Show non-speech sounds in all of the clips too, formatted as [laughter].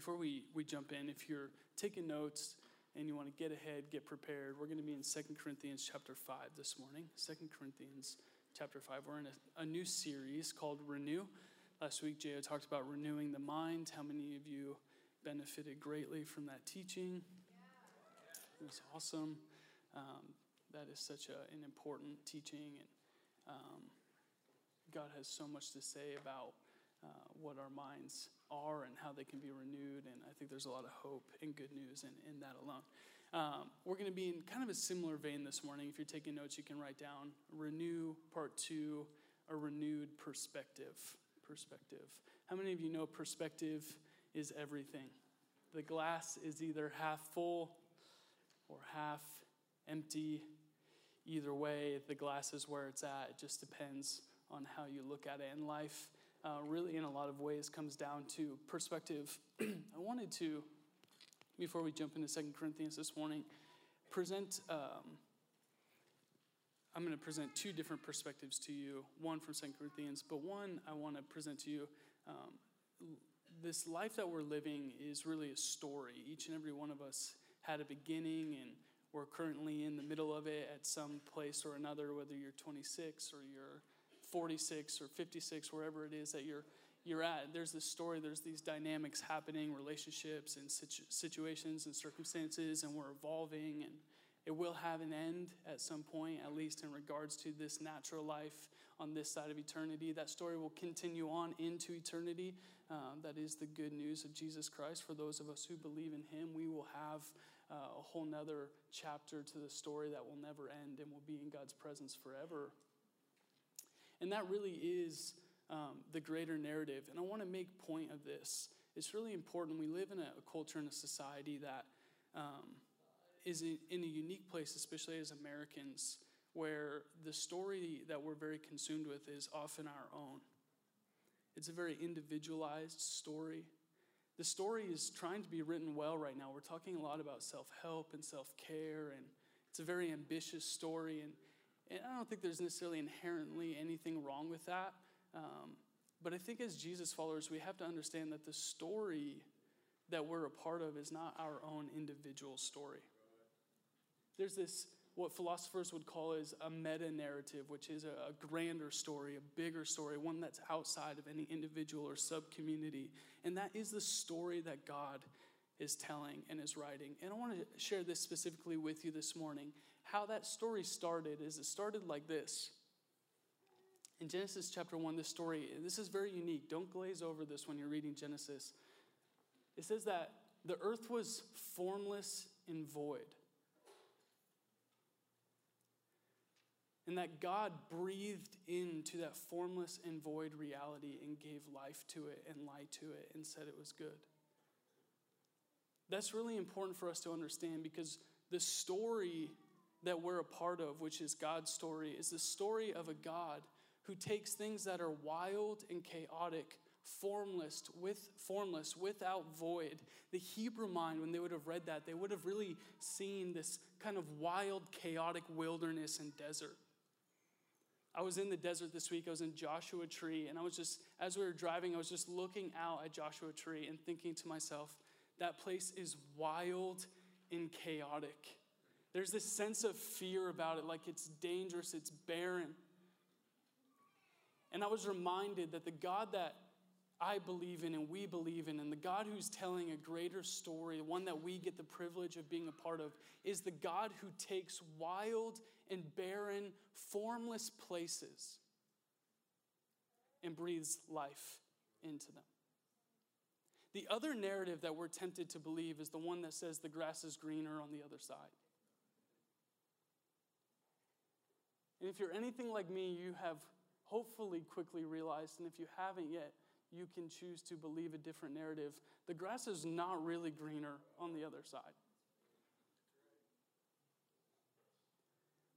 before we, we jump in, if you're taking notes and you want to get ahead, get prepared, we're going to be in 2 Corinthians chapter 5 this morning. 2 Corinthians chapter 5. We're in a, a new series called Renew. Last week, J.O. talked about renewing the mind. How many of you benefited greatly from that teaching? It was awesome. Um, that is such a, an important teaching, and um, God has so much to say about uh, what our minds are and how they can be renewed. And I think there's a lot of hope and good news in, in that alone. Um, we're going to be in kind of a similar vein this morning. If you're taking notes, you can write down Renew Part 2, a renewed perspective. Perspective. How many of you know perspective is everything? The glass is either half full or half empty. Either way, the glass is where it's at. It just depends on how you look at it in life uh, really, in a lot of ways, comes down to perspective. [clears throat] I wanted to, before we jump into Second Corinthians this morning, present. Um, I'm going to present two different perspectives to you. One from Second Corinthians, but one I want to present to you. Um, this life that we're living is really a story. Each and every one of us had a beginning, and we're currently in the middle of it at some place or another, whether you're 26 or you're 46 or 56, wherever it is that you're, you're at, there's this story, there's these dynamics happening, relationships and situ- situations and circumstances, and we're evolving, and it will have an end at some point, at least in regards to this natural life on this side of eternity. That story will continue on into eternity. Um, that is the good news of Jesus Christ. For those of us who believe in Him, we will have uh, a whole nother chapter to the story that will never end and will be in God's presence forever. And that really is um, the greater narrative. And I want to make point of this. It's really important. We live in a, a culture and a society that um, is in, in a unique place, especially as Americans, where the story that we're very consumed with is often our own. It's a very individualized story. The story is trying to be written well right now. We're talking a lot about self help and self care, and it's a very ambitious story. And, and I don't think there's necessarily inherently anything wrong with that. Um, but I think as Jesus followers, we have to understand that the story that we're a part of is not our own individual story. There's this, what philosophers would call is a meta narrative, which is a, a grander story, a bigger story, one that's outside of any individual or sub community. And that is the story that God is telling and is writing. And I want to share this specifically with you this morning. How that story started is it started like this. In Genesis chapter 1, this story, this is very unique. Don't glaze over this when you're reading Genesis. It says that the earth was formless and void. And that God breathed into that formless and void reality and gave life to it and light to it and said it was good. That's really important for us to understand because the story that we're a part of, which is God's story, is the story of a God who takes things that are wild and chaotic, formless, with formless, without void. The Hebrew mind, when they would have read that, they would have really seen this kind of wild, chaotic wilderness and desert. I was in the desert this week. I was in Joshua Tree, and I was just, as we were driving, I was just looking out at Joshua Tree and thinking to myself, that place is wild and chaotic. There's this sense of fear about it, like it's dangerous, it's barren. And I was reminded that the God that I believe in and we believe in, and the God who's telling a greater story, the one that we get the privilege of being a part of, is the God who takes wild and barren, formless places and breathes life into them. The other narrative that we're tempted to believe is the one that says the grass is greener on the other side. And if you're anything like me, you have hopefully quickly realized, and if you haven't yet, you can choose to believe a different narrative. The grass is not really greener on the other side.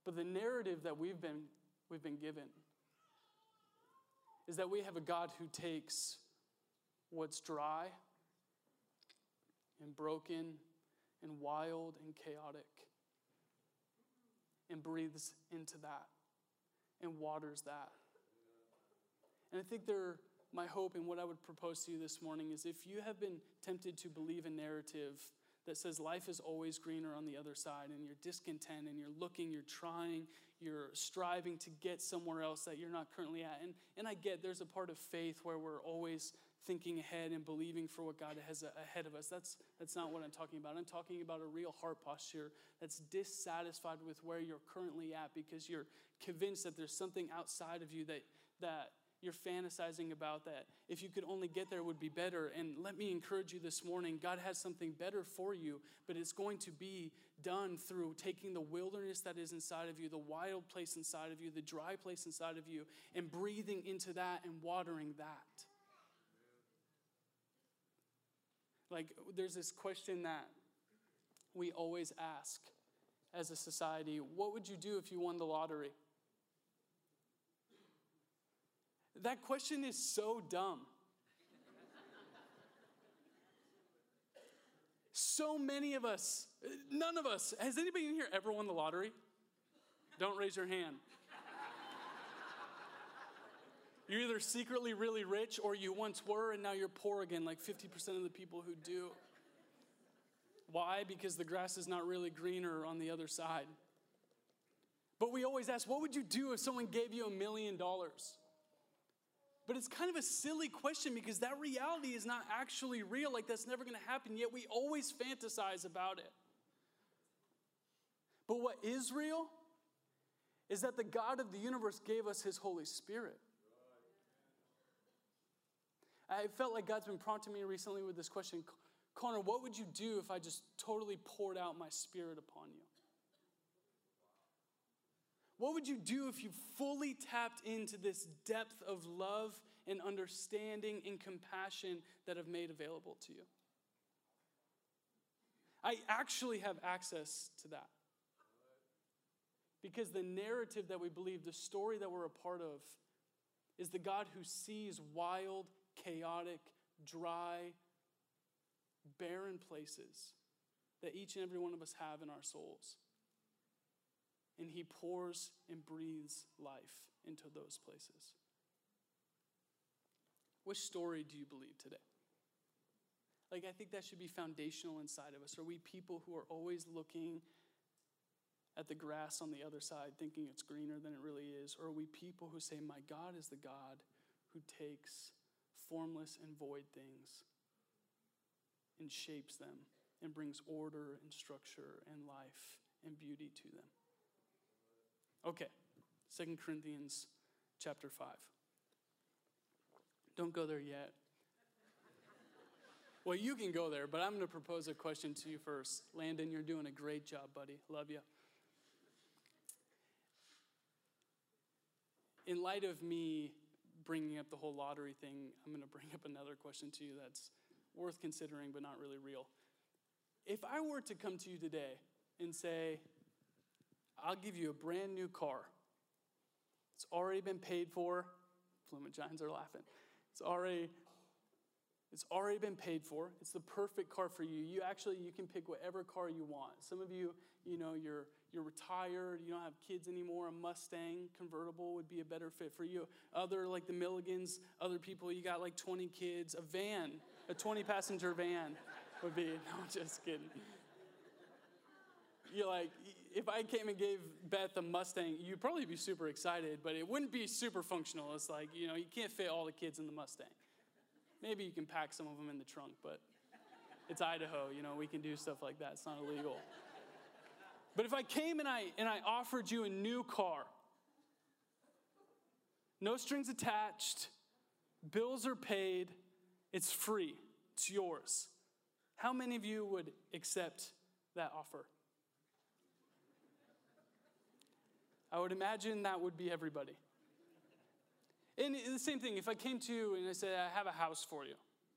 But the narrative that we've been, we've been given is that we have a God who takes what's dry and broken and wild and chaotic and breathes into that and waters that. And I think there my hope and what I would propose to you this morning is if you have been tempted to believe a narrative that says life is always greener on the other side and you're discontent and you're looking, you're trying, you're striving to get somewhere else that you're not currently at. And, and I get there's a part of faith where we're always thinking ahead and believing for what God has ahead of us. That's, that's not what I'm talking about. I'm talking about a real heart posture that's dissatisfied with where you're currently at because you're convinced that there's something outside of you that, that you're fantasizing about that. If you could only get there would be better. And let me encourage you this morning god has something better for you but it's going to be done through taking the wilderness that is inside of you the wild place inside of you the dry place inside of you and breathing into that and watering that. Like there's this question that we always ask as a society. What would you do if you won the lottery That question is so dumb. so many of us, none of us, has anybody in here ever won the lottery? Don't raise your hand. You're either secretly really rich or you once were and now you're poor again, like 50% of the people who do. Why? Because the grass is not really greener on the other side. But we always ask, what would you do if someone gave you a million dollars? But it's kind of a silly question because that reality is not actually real. Like, that's never going to happen, yet we always fantasize about it. But what is real is that the God of the universe gave us his Holy Spirit. I felt like God's been prompting me recently with this question Connor, what would you do if I just totally poured out my spirit upon you? What would you do if you fully tapped into this depth of love and understanding and compassion that I've made available to you? I actually have access to that. Because the narrative that we believe, the story that we're a part of, is the God who sees wild, chaotic, dry, barren places that each and every one of us have in our souls and he pours and breathes life into those places. Which story do you believe today? Like, I think that should be foundational inside of us. Are we people who are always looking at the grass on the other side, thinking it's greener than it really is? Or are we people who say, My God is the God who takes formless and void things and shapes them and brings order and structure and life and beauty to them? Okay, Second Corinthians chapter 5. Don't go there yet. Well, you can go there, but I'm going to propose a question to you first. Landon, you're doing a great job, buddy. Love you. In light of me bringing up the whole lottery thing, I'm going to bring up another question to you that's worth considering, but not really real. If I were to come to you today and say, I'll give you a brand new car. It's already been paid for. Fluent Giants are laughing. It's already it's already been paid for. It's the perfect car for you. You actually you can pick whatever car you want. Some of you, you know, you're you're retired, you don't have kids anymore. A Mustang convertible would be a better fit for you. Other like the Milligans, other people you got like 20 kids, a van, a 20 passenger van would be [laughs] no, just kidding. You're like if I came and gave Beth a Mustang, you'd probably be super excited, but it wouldn't be super functional. It's like, you know, you can't fit all the kids in the Mustang. Maybe you can pack some of them in the trunk, but it's Idaho, you know, we can do stuff like that. It's not illegal. But if I came and I and I offered you a new car, no strings attached, bills are paid, it's free, it's yours. How many of you would accept that offer? I would imagine that would be everybody. And the same thing, if I came to you and I said, I have a house for you,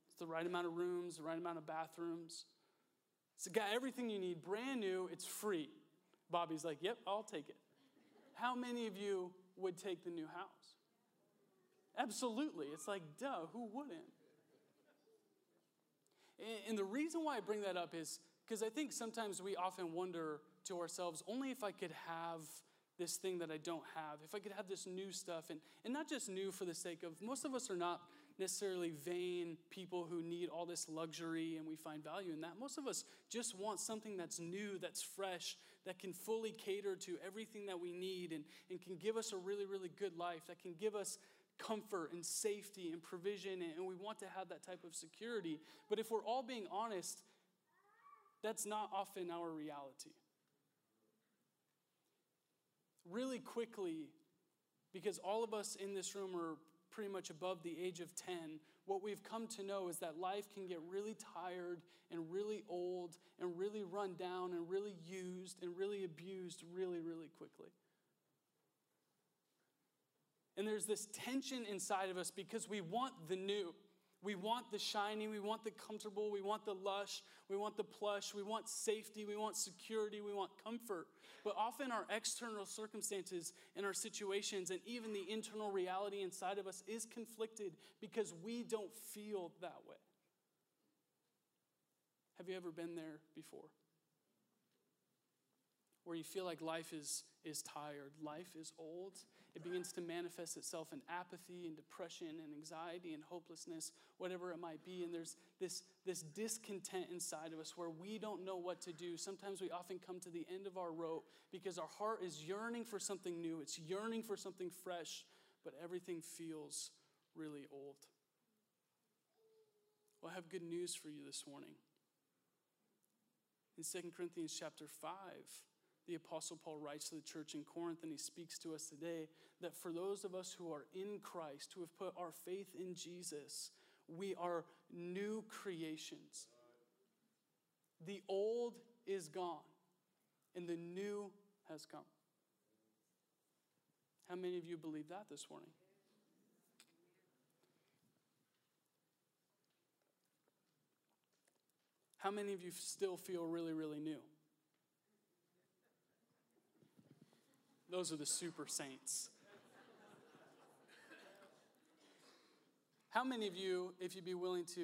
it's the right amount of rooms, the right amount of bathrooms, it's got everything you need, brand new, it's free. Bobby's like, Yep, I'll take it. How many of you would take the new house? Absolutely. It's like, duh, who wouldn't? And the reason why I bring that up is because I think sometimes we often wonder to ourselves, only if I could have this thing that I don't have, if I could have this new stuff, and, and not just new for the sake of, most of us are not necessarily vain people who need all this luxury and we find value in that. Most of us just want something that's new, that's fresh, that can fully cater to everything that we need and, and can give us a really, really good life, that can give us comfort and safety and provision, and we want to have that type of security. But if we're all being honest, that's not often our reality. Really quickly, because all of us in this room are pretty much above the age of 10, what we've come to know is that life can get really tired and really old and really run down and really used and really abused really, really quickly. And there's this tension inside of us because we want the new. We want the shiny, we want the comfortable, we want the lush, we want the plush, we want safety, we want security, we want comfort. But often our external circumstances and our situations and even the internal reality inside of us is conflicted because we don't feel that way. Have you ever been there before? Where you feel like life is, is tired, life is old, it begins to manifest itself in apathy and depression and anxiety and hopelessness, whatever it might be. And there's this, this discontent inside of us where we don't know what to do. Sometimes we often come to the end of our rope because our heart is yearning for something new, it's yearning for something fresh, but everything feels really old. Well, I have good news for you this morning. In 2 Corinthians chapter 5, the Apostle Paul writes to the church in Corinth, and he speaks to us today that for those of us who are in Christ, who have put our faith in Jesus, we are new creations. The old is gone, and the new has come. How many of you believe that this morning? How many of you still feel really, really new? Those are the super saints. How many of you, if you'd be willing to,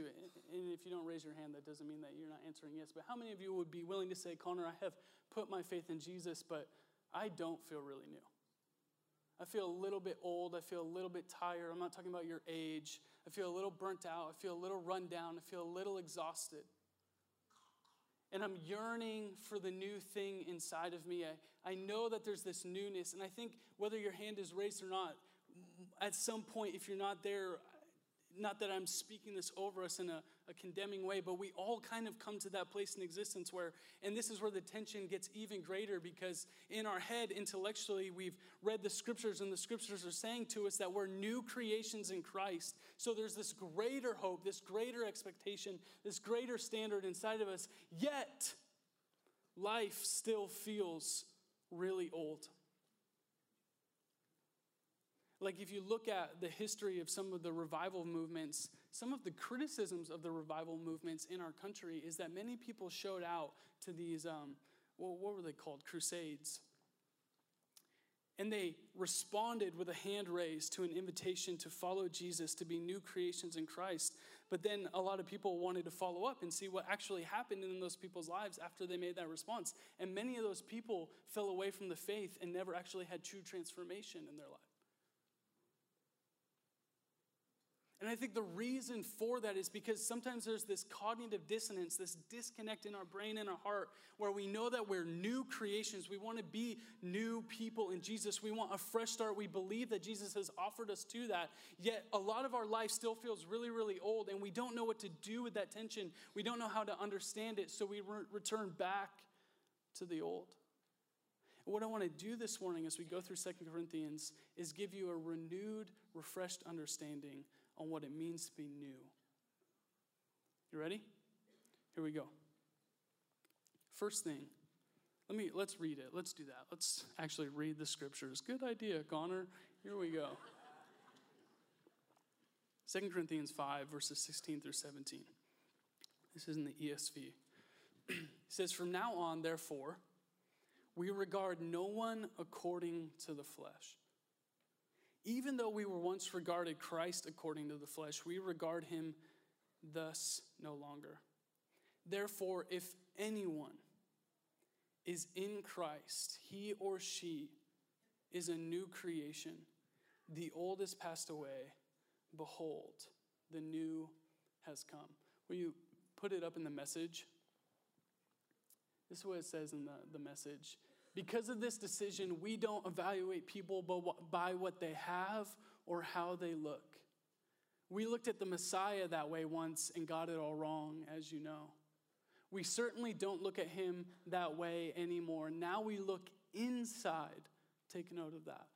and if you don't raise your hand, that doesn't mean that you're not answering yes, but how many of you would be willing to say, Connor, I have put my faith in Jesus, but I don't feel really new? I feel a little bit old. I feel a little bit tired. I'm not talking about your age. I feel a little burnt out. I feel a little run down. I feel a little exhausted and I'm yearning for the new thing inside of me. I, I know that there's this newness, and I think whether your hand is raised or not, at some point, if you're not there, not that I'm speaking this over us in a, a, condemning way, but we all kind of come to that place in existence where, and this is where the tension gets even greater because in our head, intellectually, we've read the scriptures, and the scriptures are saying to us that we're new creations in Christ. So there's this greater hope, this greater expectation, this greater standard inside of us, yet life still feels really old. Like, if you look at the history of some of the revival movements, some of the criticisms of the revival movements in our country is that many people showed out to these, um, well, what were they called? Crusades. And they responded with a hand raised to an invitation to follow Jesus, to be new creations in Christ. But then a lot of people wanted to follow up and see what actually happened in those people's lives after they made that response. And many of those people fell away from the faith and never actually had true transformation in their life. And I think the reason for that is because sometimes there's this cognitive dissonance, this disconnect in our brain and our heart, where we know that we're new creations. We want to be new people in Jesus. We want a fresh start. We believe that Jesus has offered us to that. Yet a lot of our life still feels really, really old, and we don't know what to do with that tension. We don't know how to understand it, so we re- return back to the old. What I want to do this morning as we go through Second Corinthians is give you a renewed, refreshed understanding on what it means to be new. You ready? Here we go. First thing, let me let's read it. Let's do that. Let's actually read the scriptures. Good idea, Connor. Here we go. 2 Corinthians 5, verses 16 through 17. This is in the ESV. [clears throat] it says, From now on, therefore, we regard no one according to the flesh. Even though we were once regarded Christ according to the flesh, we regard him thus no longer. Therefore, if anyone is in Christ, he or she is a new creation. The old has passed away. Behold, the new has come. Will you put it up in the message? This is what it says in the, the message. Because of this decision, we don't evaluate people by what they have or how they look. We looked at the Messiah that way once and got it all wrong, as you know. We certainly don't look at him that way anymore. Now we look inside. Take note of that.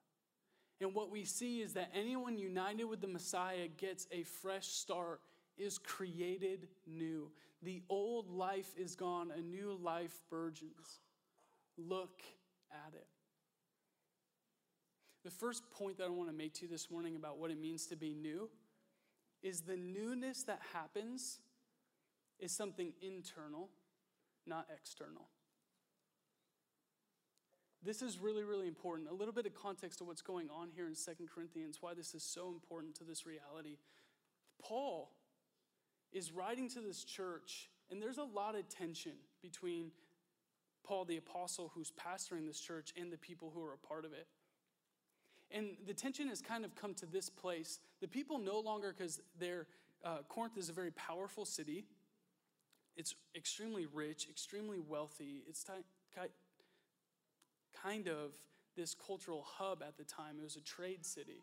And what we see is that anyone united with the Messiah gets a fresh start, is created new. The old life is gone, a new life burgeons. Look at it. The first point that I want to make to you this morning about what it means to be new is the newness that happens is something internal, not external. This is really, really important. A little bit of context of what's going on here in Second Corinthians, why this is so important to this reality. Paul is writing to this church, and there's a lot of tension between Paul the apostle, who's pastoring this church, and the people who are a part of it. And the tension has kind of come to this place. The people no longer, because uh, Corinth is a very powerful city. It's extremely rich, extremely wealthy. It's ty- kind of this cultural hub at the time. It was a trade city.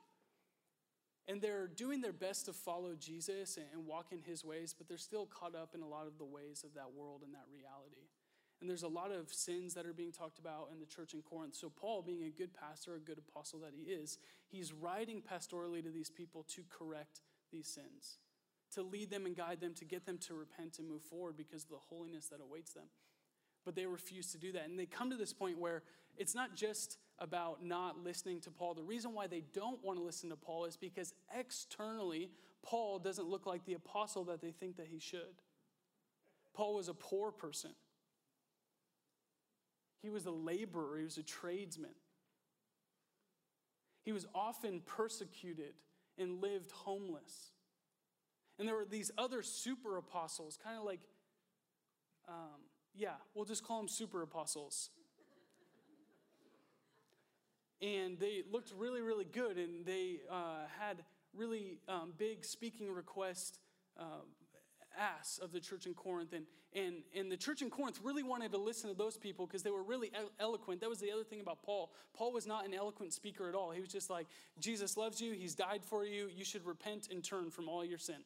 And they're doing their best to follow Jesus and walk in his ways, but they're still caught up in a lot of the ways of that world and that reality. And there's a lot of sins that are being talked about in the church in Corinth. So, Paul, being a good pastor, a good apostle that he is, he's writing pastorally to these people to correct these sins, to lead them and guide them, to get them to repent and move forward because of the holiness that awaits them. But they refuse to do that. And they come to this point where it's not just about not listening to Paul. The reason why they don't want to listen to Paul is because externally, Paul doesn't look like the apostle that they think that he should. Paul was a poor person. He was a laborer, he was a tradesman. He was often persecuted and lived homeless. And there were these other super apostles, kind of like, um, yeah, we'll just call them super apostles. and they looked really, really good, and they uh, had really um, big speaking requests uh, ass of the church in Corinth. And, and, and the church in Corinth really wanted to listen to those people because they were really eloquent. That was the other thing about Paul. Paul was not an eloquent speaker at all. He was just like, Jesus loves you, he's died for you, you should repent and turn from all your sin.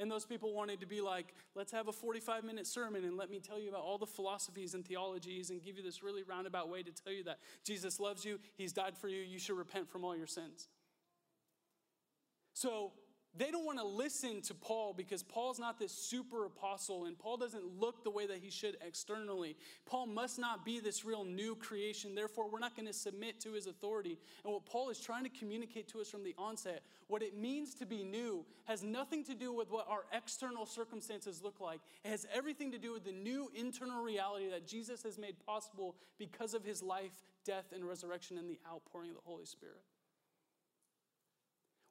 And those people wanted to be like, let's have a 45 minute sermon and let me tell you about all the philosophies and theologies and give you this really roundabout way to tell you that Jesus loves you, He's died for you, you should repent from all your sins. So they don't want to listen to Paul because Paul's not this super apostle and Paul doesn't look the way that he should externally. Paul must not be this real new creation. Therefore, we're not going to submit to his authority. And what Paul is trying to communicate to us from the onset, what it means to be new, has nothing to do with what our external circumstances look like. It has everything to do with the new internal reality that Jesus has made possible because of his life, death, and resurrection and the outpouring of the Holy Spirit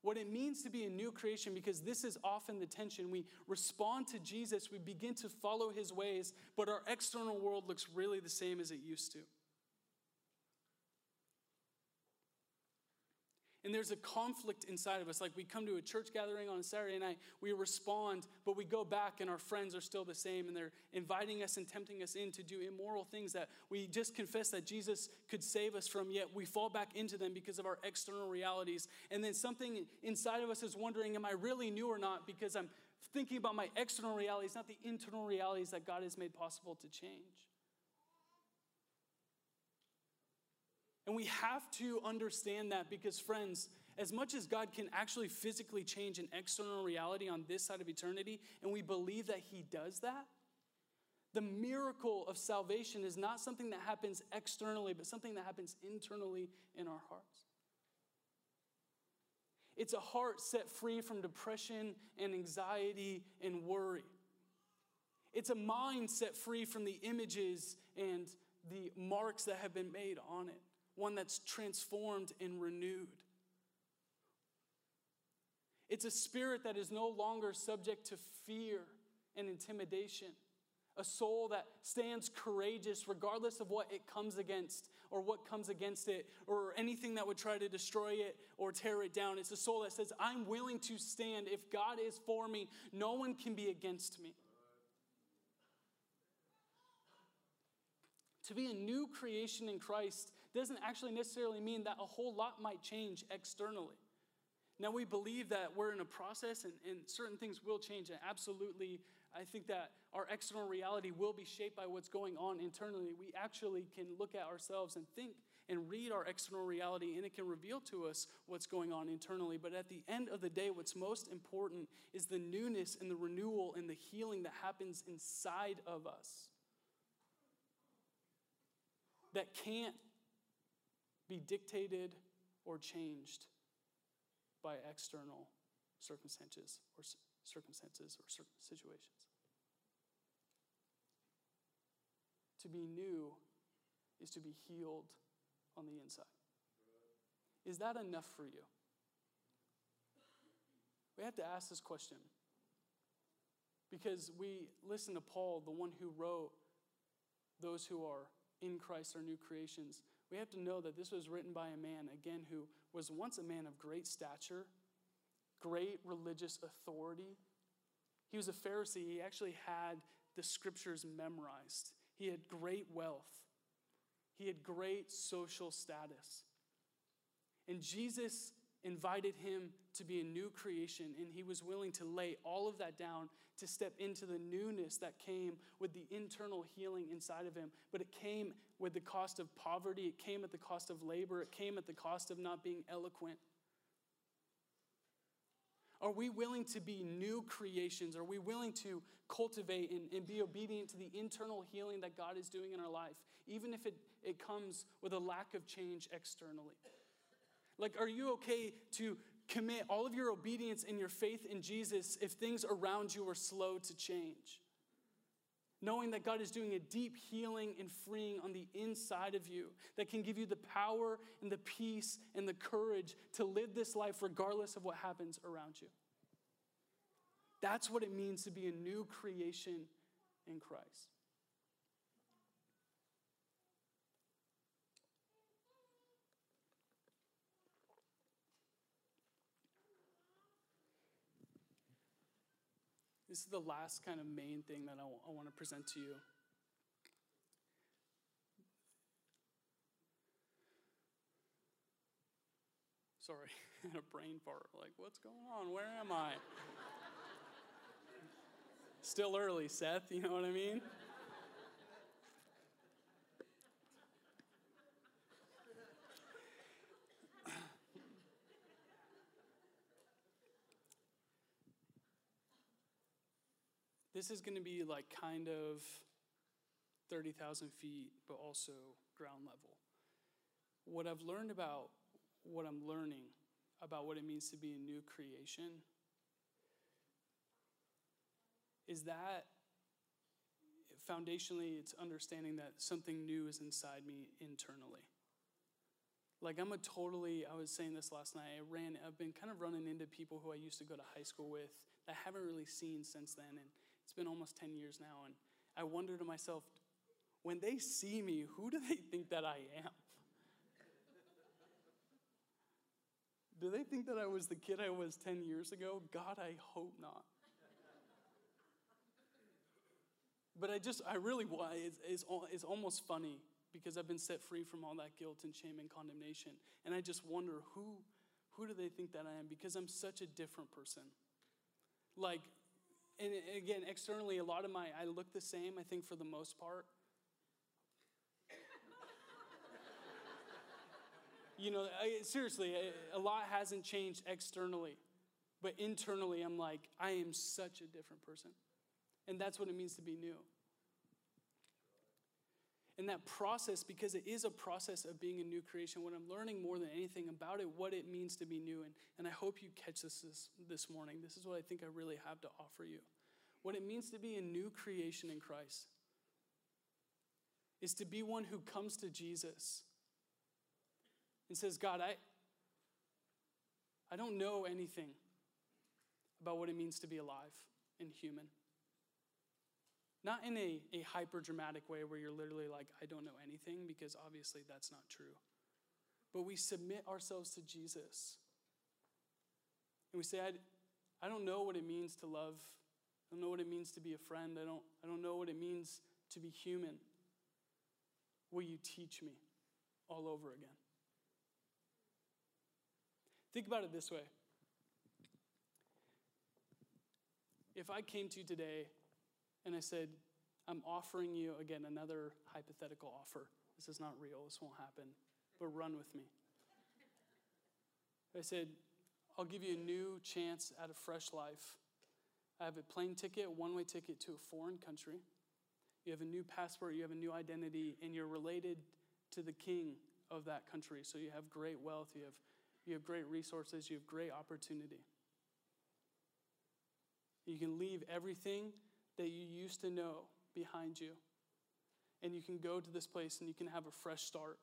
what it means to be a new creation, because this is often the tension. We respond to Jesus, we begin to follow his ways, but our external world looks really the same as it used to. And there's a conflict inside of us. Like we come to a church gathering on a Saturday night, we respond, but we go back and our friends are still the same and they're inviting us and tempting us in to do immoral things that we just confess that Jesus could save us from, yet we fall back into them because of our external realities. And then something inside of us is wondering, am I really new or not? Because I'm thinking about my external realities, not the internal realities that God has made possible to change. And we have to understand that because, friends, as much as God can actually physically change an external reality on this side of eternity, and we believe that He does that, the miracle of salvation is not something that happens externally, but something that happens internally in our hearts. It's a heart set free from depression and anxiety and worry. It's a mind set free from the images and the marks that have been made on it one that's transformed and renewed. It's a spirit that is no longer subject to fear and intimidation, a soul that stands courageous regardless of what it comes against or what comes against it or anything that would try to destroy it or tear it down. It's a soul that says, I'm willing to stand. If God is for me, no one can be against me. To be a new creation in Christ doesn't actually necessarily mean that a whole lot might change externally. Now, we believe that we're in a process and, and, certain things will change. And absolutely, I think that our external reality will be shaped by what's going on internally. We actually can look at ourselves and think and read our external reality, and it can reveal to us what's going on internally. But at the end of the day, what's most important is the newness and the renewal and the healing that happens inside of us that can't be dictated or changed by external circumstances or circumstances or situations. To be new is to be healed on the inside. Is that enough for you? We have to ask this question because we listen to Paul, the one who wrote, Those who are in Christ are new creations we have to know that this was written by a man, again, who was once a man of great stature, great religious authority. He was a Pharisee. He actually had the scriptures memorized. He had great wealth. He had great social status. And Jesus invited him to be a new creation, and he was willing to lay all of that down to step into the newness that came with the internal healing inside of him. But it came with the cost of poverty, it came at the cost of labor, it came at the cost of not being eloquent. Are we willing to be new creations? Are we willing to cultivate and, and, be obedient to the internal healing that God is doing in our life, even if it, it comes with a lack of change externally? Like, are you okay to commit all of your obedience and your faith in Jesus if things around you are slow to change? Knowing that God is doing a deep healing and freeing on the inside of you that can give you the power and the peace and the courage to live this life regardless of what happens around you. That's what it means to be a new creation in Christ. This is the last kind of main thing that I, w- I want to present to you. Sorry, [laughs] I had a brain fart. Like, what's going on? Where am I? [laughs] Still early, Seth, you know what I mean? This is going to be like kind of 30,000 feet, but also ground level. What I've learned about what I'm learning about what it means to be a new creation is that foundationally it's understanding that something new is inside me internally. Like I'm a totally, I was saying this last night, I ran, I've been kind of running into people who I used to go to high school with that I haven't really seen since then. And it's been almost 10 years now, and I wonder to myself, when they see me, who do they think that I am? do they think that I was the kid I was 10 years ago? God, I hope not. But I just, I really, it's, it's, it's almost funny because I've been set free from all that guilt and shame and condemnation. And I just wonder who, who do they think that I am? Because I'm such a different person. Like, and again, externally, a lot of my, I look the same, I think, for the most part. [laughs] you know, I, seriously, a lot hasn't changed externally. But internally, I'm like, I am such a different person. And that's what it means to be new. And that process, because it is a process of being a new creation, what I'm learning more than anything about it, what it means to be new. And, and I hope you catch this, this this morning. This is what I think I really have to offer you. What it means to be a new creation in Christ is to be one who comes to Jesus and says, God, I, I don't know anything about what it means to be alive and human. Not in a, a hyper dramatic way where you're literally like, I don't know anything, because obviously that's not true. But we submit ourselves to Jesus. And we say, I, I don't know what it means to love. I don't know what it means to be a friend. I don't, I don't know what it means to be human. Will you teach me all over again? Think about it this way. If I came to you today and I said, I'm offering you, again, another hypothetical offer. This is not real, this won't happen, but run with me. I said, I'll give you a new chance at a fresh life. I have a plane ticket, one way ticket to a foreign country. You have a new passport, you have a new identity, and you're related to the king of that country. So you have great wealth, you have, you have great resources, you have great opportunity. You can leave everything that you used to know behind you, and you can go to this place and you can have a fresh start.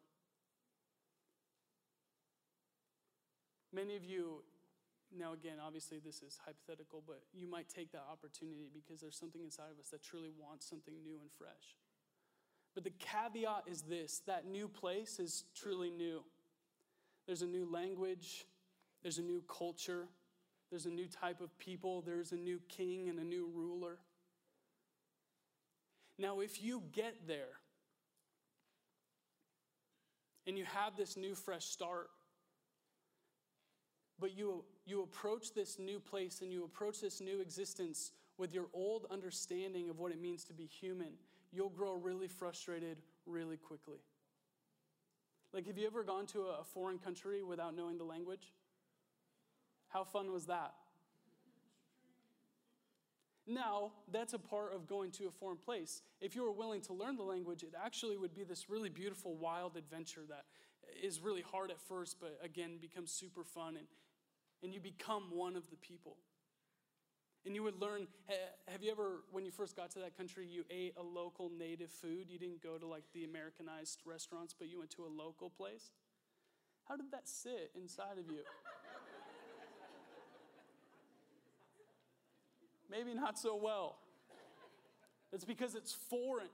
Many of you, now again, obviously this is hypothetical, but you might take that opportunity because there's something inside of us that truly wants something new and fresh. But the caveat is this that new place is truly new. There's a new language, there's a new culture, there's a new type of people, there's a new king and a new ruler. Now, if you get there and you have this new fresh start, but you, you approach this new place and you approach this new existence with your old understanding of what it means to be human, you'll grow really frustrated really quickly. Like, have you ever gone to a foreign country without knowing the language? How fun was that? Now, that's a part of going to a foreign place. If you were willing to learn the language, it actually would be this really beautiful, wild adventure that is really hard at first, but again becomes super fun, and, and you become one of the people. And you would learn have you ever, when you first got to that country, you ate a local native food? You didn't go to like the Americanized restaurants, but you went to a local place? How did that sit inside of you? Maybe not so well. It's because it's foreign.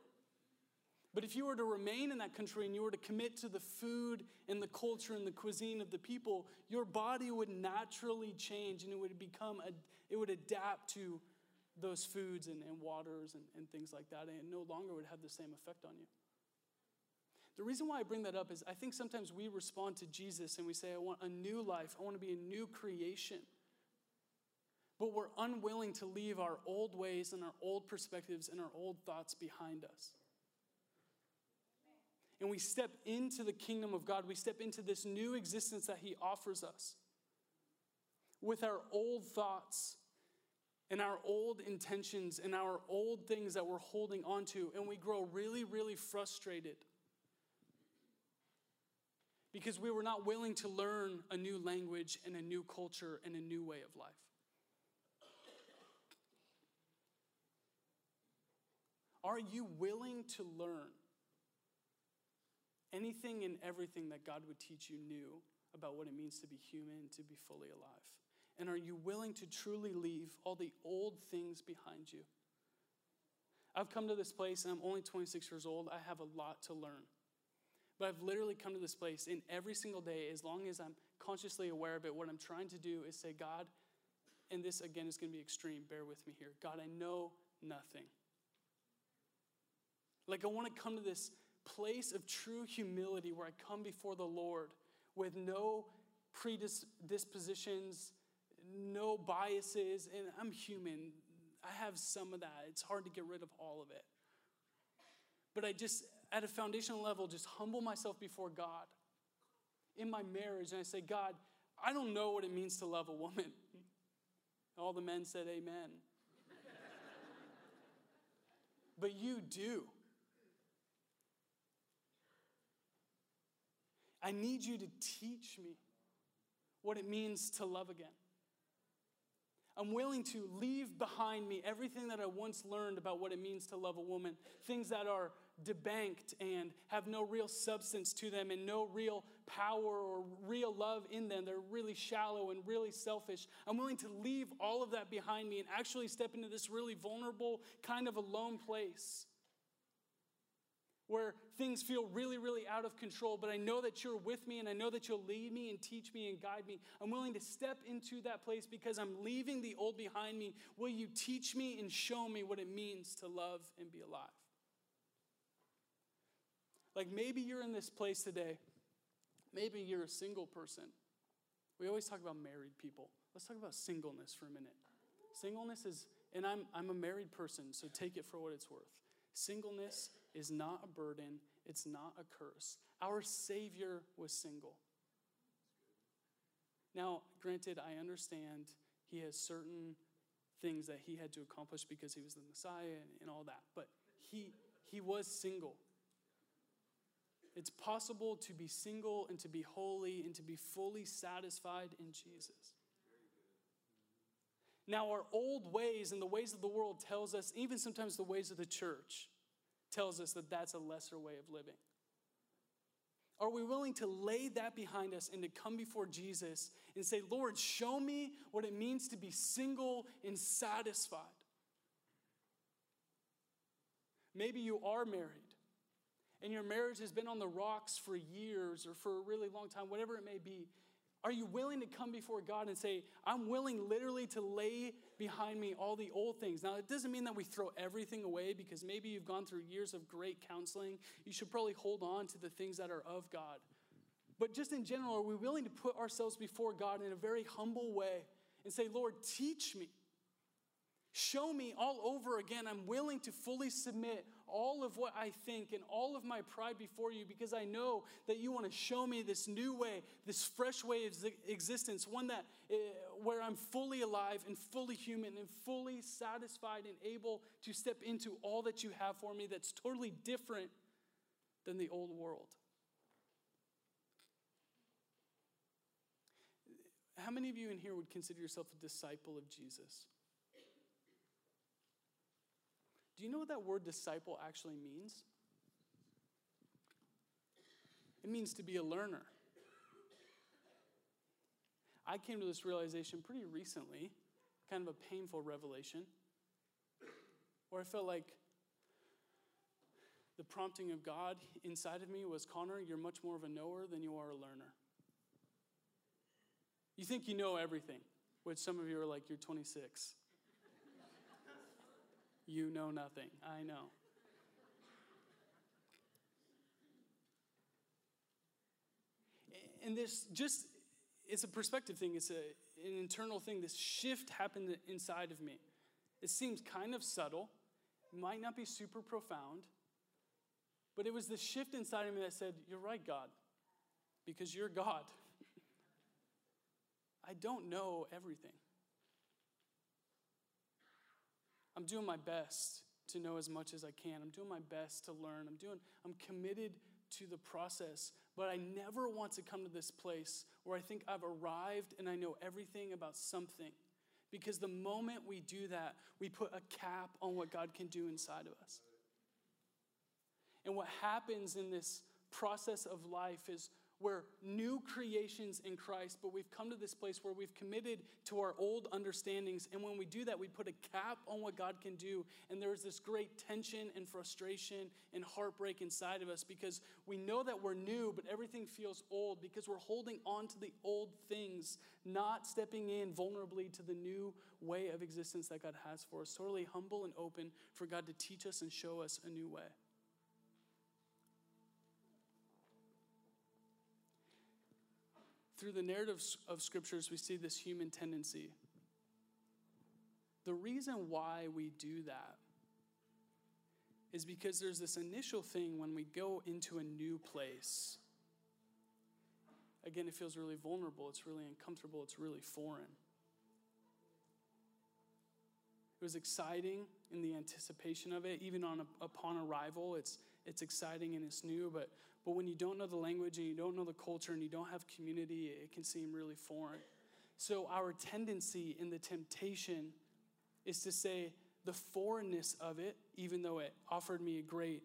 But if you were to remain in that country and you were to commit to the food and the culture and the cuisine of the people, your body would naturally change and it would become, a, it would adapt to those foods and, and waters and, and things like that, and no longer would have the same effect on you. The reason why I bring that up is I think sometimes we respond to Jesus and we say, I want a new life, I want to be a new creation. But we're unwilling to leave our old ways and our old perspectives and our old thoughts behind us and we step into the kingdom of God. We step into this new existence that He offers us with our old thoughts and our old intentions and our old things that we're holding on to, and we grow really, really frustrated because we were not willing to learn a new language and a new culture and a new way of life. Are you willing to learn anything and everything that God would teach you new about what it means to be human, to be fully alive? And are you willing to truly leave all the old things behind you? I've come to this place and I'm only 26 years old. I have a lot to learn. But I've literally come to this place, and every single day, as long as I'm consciously aware of it, what I'm trying to do is say, God, and this again is going to be extreme, bear with me here. God, I know nothing. Like, I want to come to this place of true humility where I come before the Lord with no predispositions, no biases, and I'm human. I have some of that. It's hard to get rid of all of it. But I just, at a foundational level, just humble myself before God in my marriage and I say, God, I don't know what it means to love a woman. [laughs] All the men said, Amen. [laughs] but you do. I need you to teach me what it means to love again. I'm willing to leave behind me everything that I once learned about what it means to love a woman, things that are debanked and have no real substance to them and no real power or real love in them. They're really shallow and really selfish. I'm willing to leave all of that behind me and actually step into this really vulnerable, kind of alone place where things feel really, really out of control, but I know that you're with me and I know that you'll lead me and teach me and guide me. I'm willing to step into that place because I'm leaving the old behind me. Will you teach me and show me what it means to love and be alive? Like maybe you're in this place today. Maybe you're a single person. We always talk about married people. Let's talk about singleness for a minute. Singleness is, and I'm, I'm a married person, so take it for what it's worth. Singleness is not a burden, it's not a curse. Our Savior was single. Now, granted, I understand he has certain things that he had to accomplish because he was the Messiah and, and all that, but he, he was single. It's possible to be single and to be holy and to be fully satisfied in Jesus. Now, our old ways and the ways of the world tells us, even sometimes the ways of the church, tells us that that's a lesser way of living. Are we willing to lay that behind us and to come before Jesus and say, Lord, show me what it means to be single and satisfied? Maybe you are married and your marriage has been on the rocks for years or for a really long time, whatever it may be, are you willing to come before God and say, I'm willing literally to lay behind me all the old things? Now, it doesn't mean that we throw everything away because maybe you've gone through years of great counseling. You should probably hold on to the things that are of God. But just in general, are we willing to put ourselves before God in a very humble way and say, Lord, teach me? Show me all over again. I'm willing to fully submit all of what I think and all of my pride before you because I know that you want to show me this new way, this fresh way of existence, one that uh, where I'm fully alive and fully human and fully satisfied and able to step into all that you have for me that's totally different than the old world. How many of you in here would consider yourself a disciple of Jesus? Do you know what that word disciple actually means? It means to be a learner. I came to this realization pretty recently, kind of a painful revelation, where I felt like the prompting of God inside of me was Connor, you're much more of a knower than you are a learner. You think you know everything, which some of you are like, you're 26. You know nothing. I know. And this just, it's a perspective thing, it's a, an internal thing. This shift happened inside of me. It seems kind of subtle, might not be super profound, but it was the shift inside of me that said, You're right, God, because you're God. [laughs] I don't know everything. I'm doing my best to know as much as I can. I'm doing my best to learn. I'm doing I'm committed to the process, but I never want to come to this place where I think I've arrived and I know everything about something. Because the moment we do that, we put a cap on what God can do inside of us. And what happens in this process of life is we're new creations in Christ, but we've come to this place where we've committed to our old understandings. And when we do that, we put a cap on what God can do. And there's this great tension and frustration and heartbreak inside of us because we know that we're new, but everything feels old because we're holding on to the old things, not stepping in vulnerably to the new way of existence that God has for us. Totally humble and open for God to teach us and show us a new way. Through the narrative of scriptures, we see this human tendency. The reason why we do that is because there's this initial thing when we go into a new place. Again, it feels really vulnerable, it's really uncomfortable, it's really foreign. It was exciting in the anticipation of it, even on upon arrival. It's, it's exciting and it's new, but but when you don't know the language and you don't know the culture and you don't have community, it can seem really foreign. So, our tendency in the temptation is to say the foreignness of it, even though it offered me a great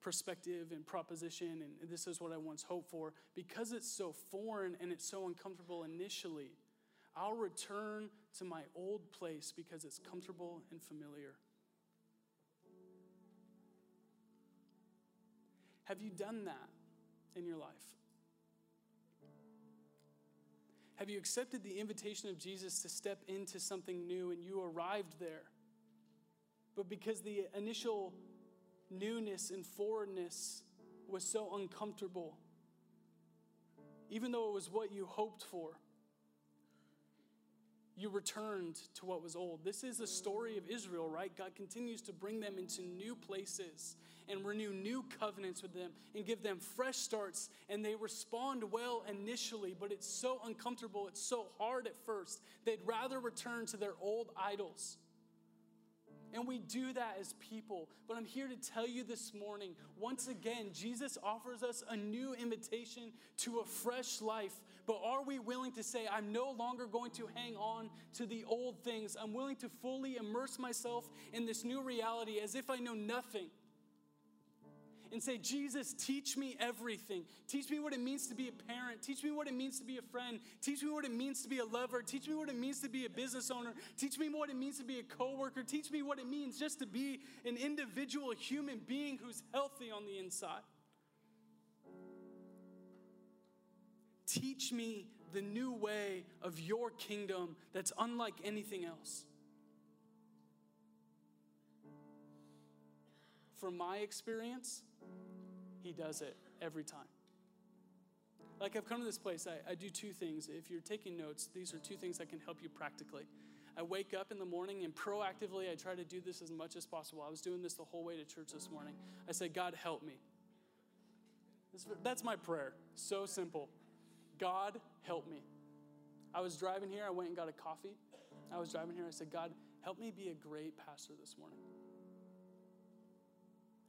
perspective and proposition, and this is what I once hoped for, because it's so foreign and it's so uncomfortable initially, I'll return to my old place because it's comfortable and familiar. Have you done that in your life? Have you accepted the invitation of Jesus to step into something new and you arrived there? But because the initial newness and forwardness was so uncomfortable, even though it was what you hoped for, you returned to what was old. This is the story of Israel, right? God continues to bring them into new places and renew new covenants with them and give them fresh starts. And they respond well initially, but it's so uncomfortable, it's so hard at first. They'd rather return to their old idols. And we do that as people. But I'm here to tell you this morning once again, Jesus offers us a new invitation to a fresh life. But are we willing to say, I'm no longer going to hang on to the old things? I'm willing to fully immerse myself in this new reality as if I know nothing and say, Jesus, teach me everything. Teach me what it means to be a parent. Teach me what it means to be a friend. Teach me what it means to be a lover. Teach me what it means to be a business owner. Teach me what it means to be a coworker. Teach me what it means just to be an individual human being who's healthy on the inside. Teach me the new way of your kingdom that's unlike anything else. From my experience, he does it every time. Like I've come to this place, I, I do two things. If you're taking notes, these are two things that can help you practically. I wake up in the morning and proactively I try to do this as much as possible. I was doing this the whole way to church this morning. I said, God, help me. That's my prayer. So simple. God, help me. I was driving here. I went and got a coffee. I was driving here. I said, God, help me be a great pastor this morning.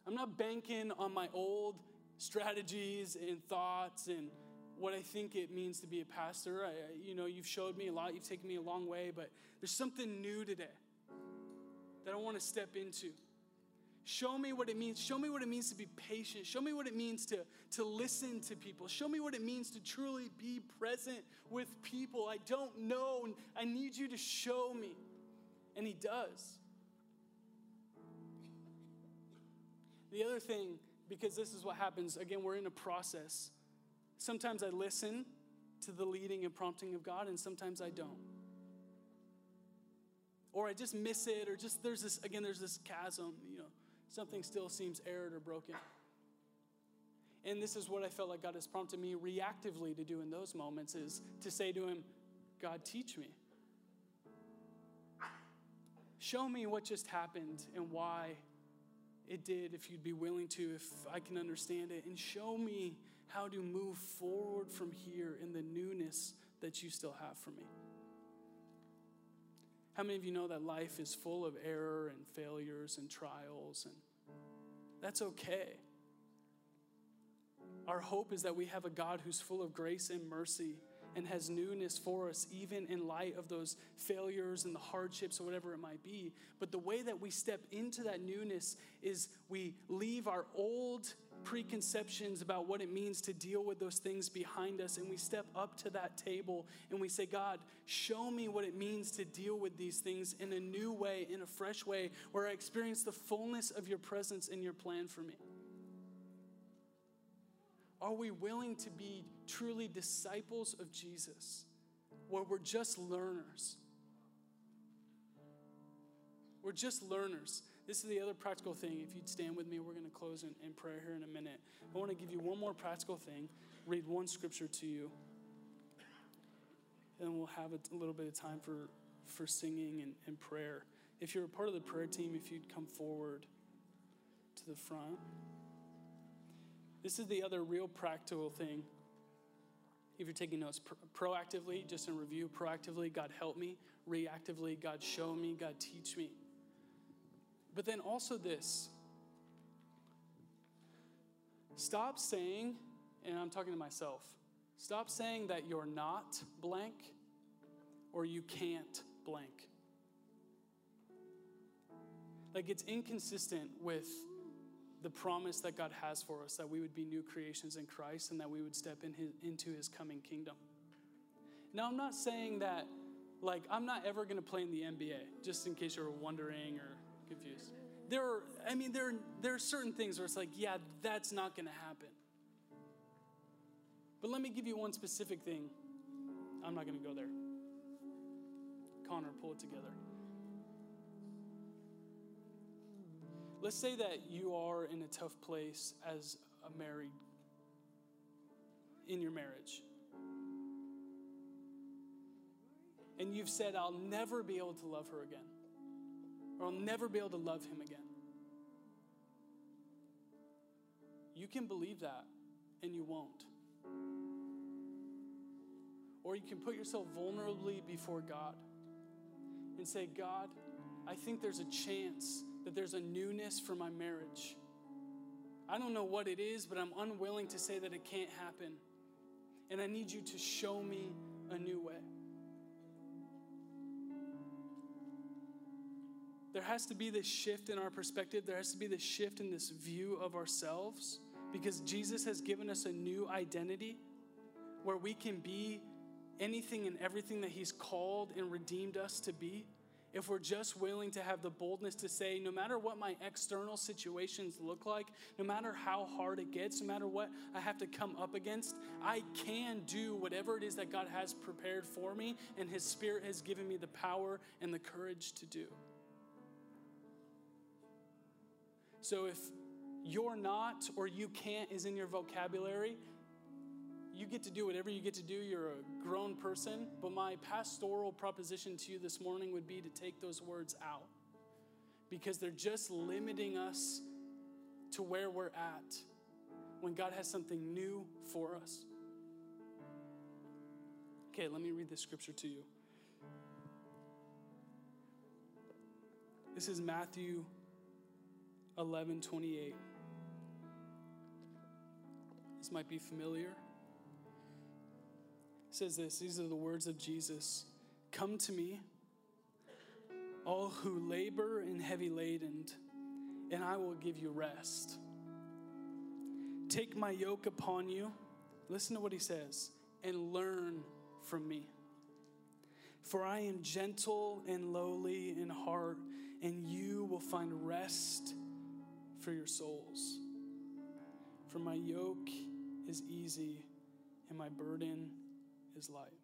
I'm not banking on my old strategies and thoughts and what I think it means to be a pastor. I, you know, you've showed me a lot, you've taken me a long way, but there's something new today that I want to step into. Show me what it means. Show me what it means to be patient. Show me what it means to, to listen to people. Show me what it means to truly be present with people. I don't know. I need you to show me. And He does. The other thing, because this is what happens, again, we're in a process. Sometimes I listen to the leading and prompting of God, and sometimes I don't. Or I just miss it, or just there's this, again, there's this chasm, you know, something still seems erred or broken. And this is what I felt like God has prompted me reactively to do in those moments is to say to Him, God, teach me. Show me what just happened and why it did, if you'd be willing to, if I can understand it, and show me how to move forward from here in the newness that you still have for me. How many of you know that life is full of error and failures and trials, and that's okay? Our hope is that we have a God who's full of grace and mercy and has newness for us, even in light of those failures and the hardships or whatever it might be. But the way that we step into that newness is we leave our old preconceptions about what it means to deal with those things behind us and we step up to that table and we say, God, show me what it means to deal with these things in a new way, in a fresh way, where I experience the fullness of your presence and your plan for me. Are we willing to be truly disciples of Jesus, where we're just learners? We're just learners. This is the other practical thing. If you'd stand with me, we're going to close in, in prayer here in a minute. I want to give you one more practical thing, read one scripture to you, and we'll have a, little bit of time for, for singing and, and prayer. If you're a part of the prayer team, if you'd come forward to the front. This is the other real practical thing. If you're taking notes, proactively, just in review, proactively, God help me. Reactively, God show me. God teach me. But then also this stop saying, and I'm talking to myself, stop saying that you're not blank or you can't blank. Like it's inconsistent with the promise that God has for us that we would be new creations in Christ and that we would step in his, into his coming kingdom. Now, I'm not saying that, like, I'm not ever going to play in the NBA, just in case you were wondering or confused. There are, I mean, there, there are certain things where it's like, yeah, that's not going to happen. But let me give you one specific thing. I'm not going to go there. Connor, pull it together. Let's say that you are in a tough place as a married in your marriage. And you've said, I'll never be able to love her again, or I'll never be able to love him again. You can believe that, and you won't. Or you can put yourself vulnerably before God and say, God, I think there's a chance that there's a newness for my marriage. I don't know what it is, but I'm unwilling to say that it can't happen. And I need you to show me a new way. There has to be this shift in our perspective. There has to be this shift in this view of ourselves because Jesus has given us a new identity where we can be anything and everything that He's called and redeemed us to be, if we're just willing to have the boldness to say, no matter what my external situations look like, no matter how hard it gets, no matter what I have to come up against, I can do whatever it is that God has prepared for me, and His Spirit has given me the power and the courage to do. So if you're not or you can't is in your vocabulary, you get to do whatever you get to do. You're a grown person. But my pastoral proposition to you this morning would be to take those words out because they're just limiting us to where we're at when God has something new for us. Okay, let me read this scripture to you. This is Matthew 11 28. This might be familiar says this these are the words of Jesus Come to me, all who labor and heavy laden, and I will give you rest. Take my yoke upon you. Listen to what he says and learn from me. For I am gentle and lowly in heart, and you will find rest for your souls. For my yoke is easy and my burden is light.